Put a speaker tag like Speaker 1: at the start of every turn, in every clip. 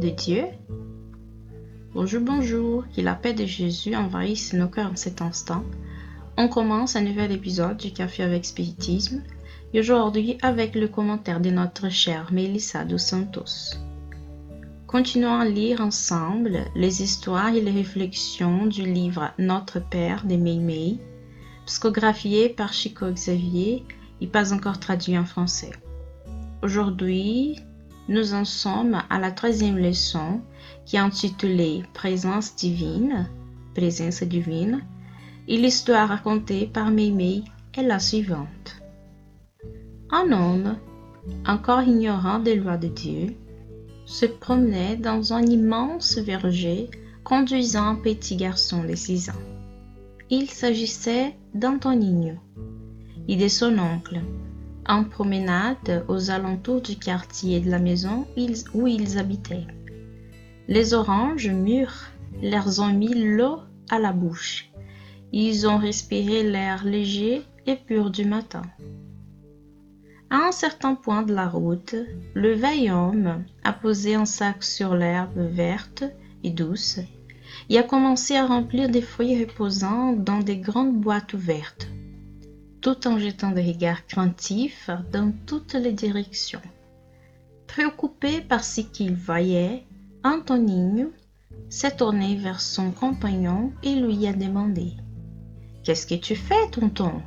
Speaker 1: de Dieu Bonjour, bonjour, que la paix de Jésus envahisse nos cœurs en cet instant. On commence un nouvel épisode du Café avec Spiritisme et aujourd'hui avec le commentaire de notre chère Melissa dos Santos. Continuons à lire ensemble les histoires et les réflexions du livre Notre Père de Meimei, psychographié par Chico Xavier et pas encore traduit en français. Aujourd'hui, nous en sommes à la troisième leçon qui est intitulée Présence divine, présence divine, et l'histoire racontée par Meimei est la suivante. Un homme, encore ignorant des lois de Dieu, se promenait dans un immense verger conduisant un petit garçon de six ans. Il s'agissait d'Antonino et de son oncle, en promenade aux alentours du quartier de la maison où ils habitaient. Les oranges mûres leur ont mis l'eau à la bouche. Ils ont respiré l'air léger et pur du matin. À un certain point de la route, le vieil homme a posé un sac sur l'herbe verte et douce et a commencé à remplir des fruits reposants dans des grandes boîtes ouvertes, tout en jetant des regards craintifs dans toutes les directions. Préoccupé par ce qu'il voyait, Antoninho s'est tourné vers son compagnon et lui a demandé Qu'est-ce que tu fais, tonton?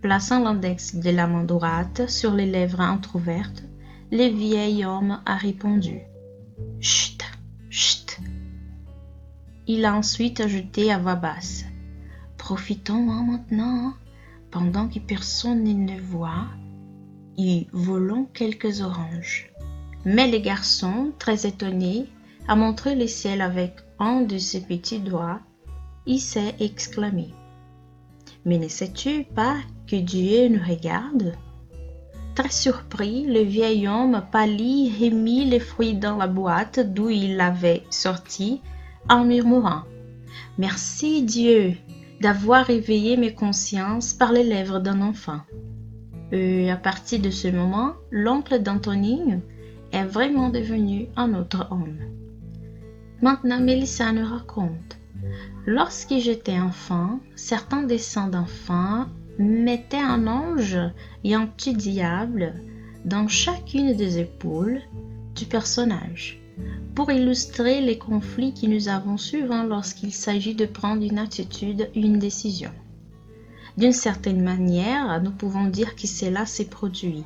Speaker 1: Plaçant l'index de la main droite sur les lèvres entrouvertes, le vieil homme a répondu Chut, chut. Il a ensuite ajouté à voix basse Profitons-en maintenant, pendant que personne ne voit, et volons quelques oranges. Mais le garçon, très étonné, a montré le ciel avec un de ses petits doigts. Il s'est exclamé Mais ne sais-tu pas que Dieu nous regarde? Très surpris, le vieil homme pâlit et mit les fruits dans la boîte d'où il l'avait sorti en murmurant Merci Dieu d'avoir éveillé mes consciences par les lèvres d'un enfant. Et à partir de ce moment, l'oncle d'Antonine est vraiment devenu un autre homme. Maintenant, Mélissa nous raconte. Lorsque j'étais enfant, certains dessins d'enfants mettait un ange et un petit diable dans chacune des épaules du personnage pour illustrer les conflits que nous avons souvent lorsqu'il s'agit de prendre une attitude une décision. D'une certaine manière, nous pouvons dire que cela s'est produit.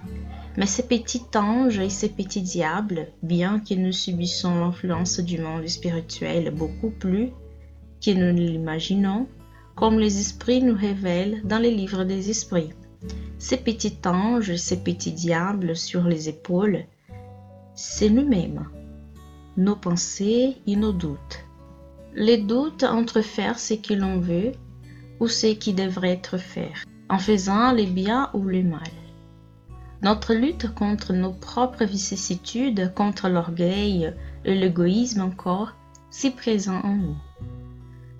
Speaker 1: Mais ces petits anges et ces petits diables, bien que nous subissons l'influence du monde spirituel beaucoup plus que nous ne l'imaginons, comme les esprits nous révèlent dans les livres des esprits. Ces petits anges, ces petits diables sur les épaules, c'est nous-mêmes, nos pensées et nos doutes. Les doutes entre faire ce que l'on veut ou ce qui devrait être fait, en faisant le bien ou le mal. Notre lutte contre nos propres vicissitudes, contre l'orgueil et l'égoïsme encore, si présent en nous.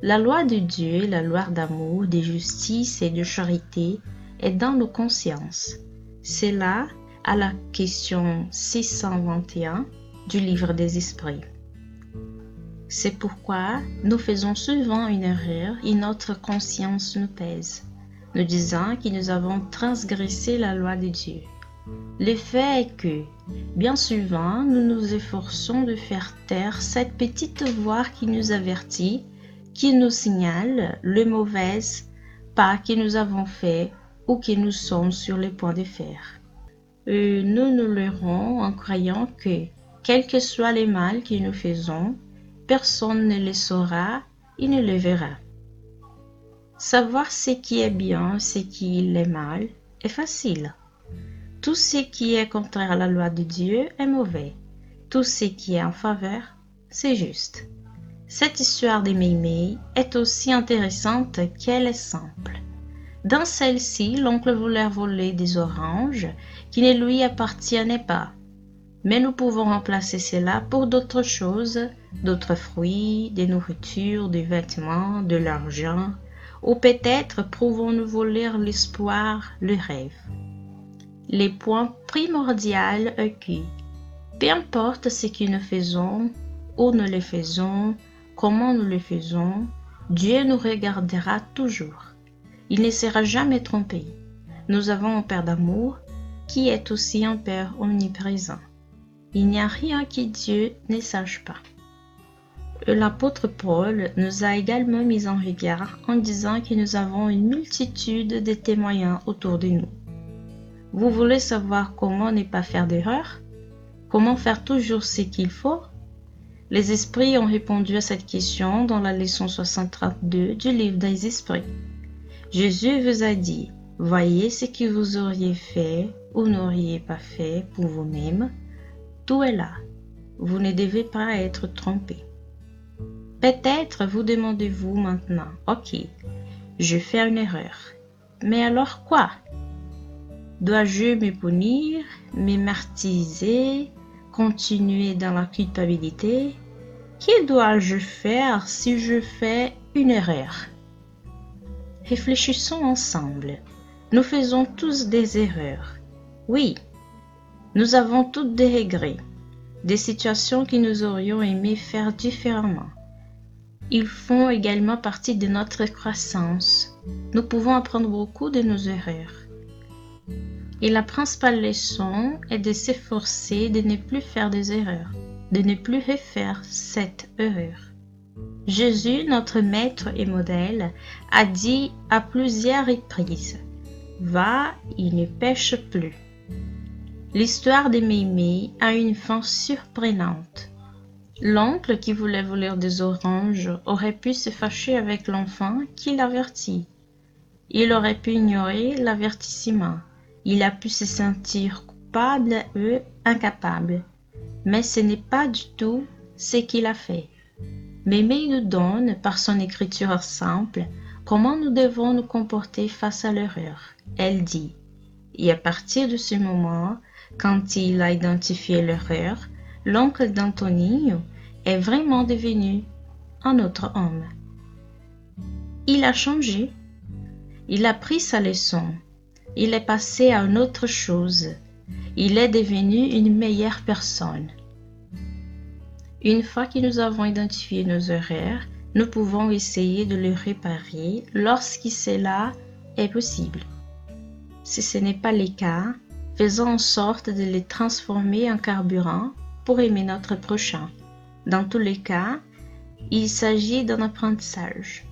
Speaker 1: La loi de Dieu, la loi d'amour, de justice et de charité est dans nos consciences. C'est là à la question 621 du livre des esprits. C'est pourquoi nous faisons souvent une erreur et notre conscience nous pèse, nous disant que nous avons transgressé la loi de Dieu. Le fait est que, bien souvent, nous nous efforçons de faire taire cette petite voix qui nous avertit qui nous signale le mauvais pas que nous avons fait ou que nous sommes sur le point de faire. Et nous nous leurrons en croyant que, quel que soit le mal que nous faisons, personne ne le saura et ne le verra. Savoir ce qui est bien, ce qui est mal, est facile. Tout ce qui est contraire à la loi de Dieu est mauvais. Tout ce qui est en faveur, c'est juste. Cette histoire des Meimei est aussi intéressante qu'elle est simple. Dans celle-ci, l'oncle voulait voler des oranges qui ne lui appartenaient pas. Mais nous pouvons remplacer cela pour d'autres choses, d'autres fruits, des nourritures, des vêtements, de l'argent, ou peut-être pouvons-nous voler l'espoir, le rêve. Les points primordiaux que Peu importe ce que nous faisons, où nous le faisons, comment nous le faisons, Dieu nous regardera toujours. Il ne sera jamais trompé. Nous avons un Père d'amour qui est aussi un Père omniprésent. Il n'y a rien que Dieu ne sache pas. L'apôtre Paul nous a également mis en regard en disant que nous avons une multitude de témoins autour de nous. Vous voulez savoir comment ne pas faire d'erreur? Comment faire toujours ce qu'il faut? Les esprits ont répondu à cette question dans la leçon 632 du livre des esprits. Jésus vous a dit, voyez ce que vous auriez fait ou n'auriez pas fait pour vous-même. Tout est là. Vous ne devez pas être trompé. Peut-être vous demandez-vous maintenant, ok, je fais une erreur. Mais alors quoi? Dois-je me punir, me martyriser, continuer dans la culpabilité? Que dois-je faire si je fais une erreur? Réfléchissons ensemble. Nous faisons tous des erreurs. Oui, nous avons toutes des regrets, des situations que nous aurions aimé faire différemment. Ils font également partie de notre croissance. Nous pouvons apprendre beaucoup de nos erreurs. Et la principale leçon est de s'efforcer de ne plus faire des erreurs, de ne plus refaire cette erreur. Jésus, notre maître et modèle, a dit à plusieurs reprises Va il ne pêche plus. L'histoire de Mémé a une fin surprenante. L'oncle qui voulait voler des oranges aurait pu se fâcher avec l'enfant qui l'avertit. Il aurait pu ignorer l'avertissement. Il a pu se sentir coupable ou incapable. Mais ce n'est pas du tout ce qu'il a fait. Mémé nous donne, par son écriture simple, comment nous devons nous comporter face à l'erreur. Elle dit, et à partir de ce moment, quand il a identifié l'erreur, l'oncle d'Antonio est vraiment devenu un autre homme. Il a changé. Il a pris sa leçon. Il est passé à une autre chose. Il est devenu une meilleure personne. Une fois que nous avons identifié nos erreurs, nous pouvons essayer de les réparer lorsque cela est possible. Si ce n'est pas le cas, faisons en sorte de les transformer en carburant pour aimer notre prochain. Dans tous les cas, il s'agit d'un apprentissage.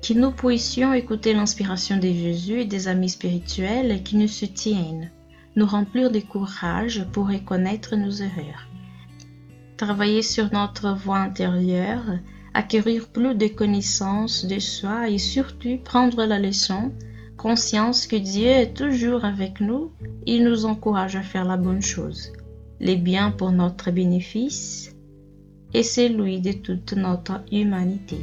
Speaker 1: Que nous puissions écouter l'inspiration de Jésus et des amis spirituels qui nous soutiennent, nous remplir de courage pour reconnaître nos erreurs. Travailler sur notre voie intérieure, acquérir plus de connaissances de soi et surtout prendre la leçon conscience que Dieu est toujours avec nous, il nous encourage à faire la bonne chose, les biens pour notre bénéfice et celui de toute notre humanité.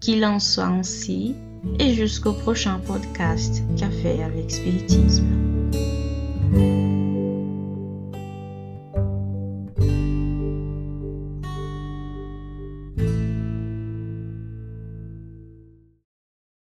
Speaker 1: Qu'il en soit ainsi et jusqu'au prochain podcast Café avec Spiritisme.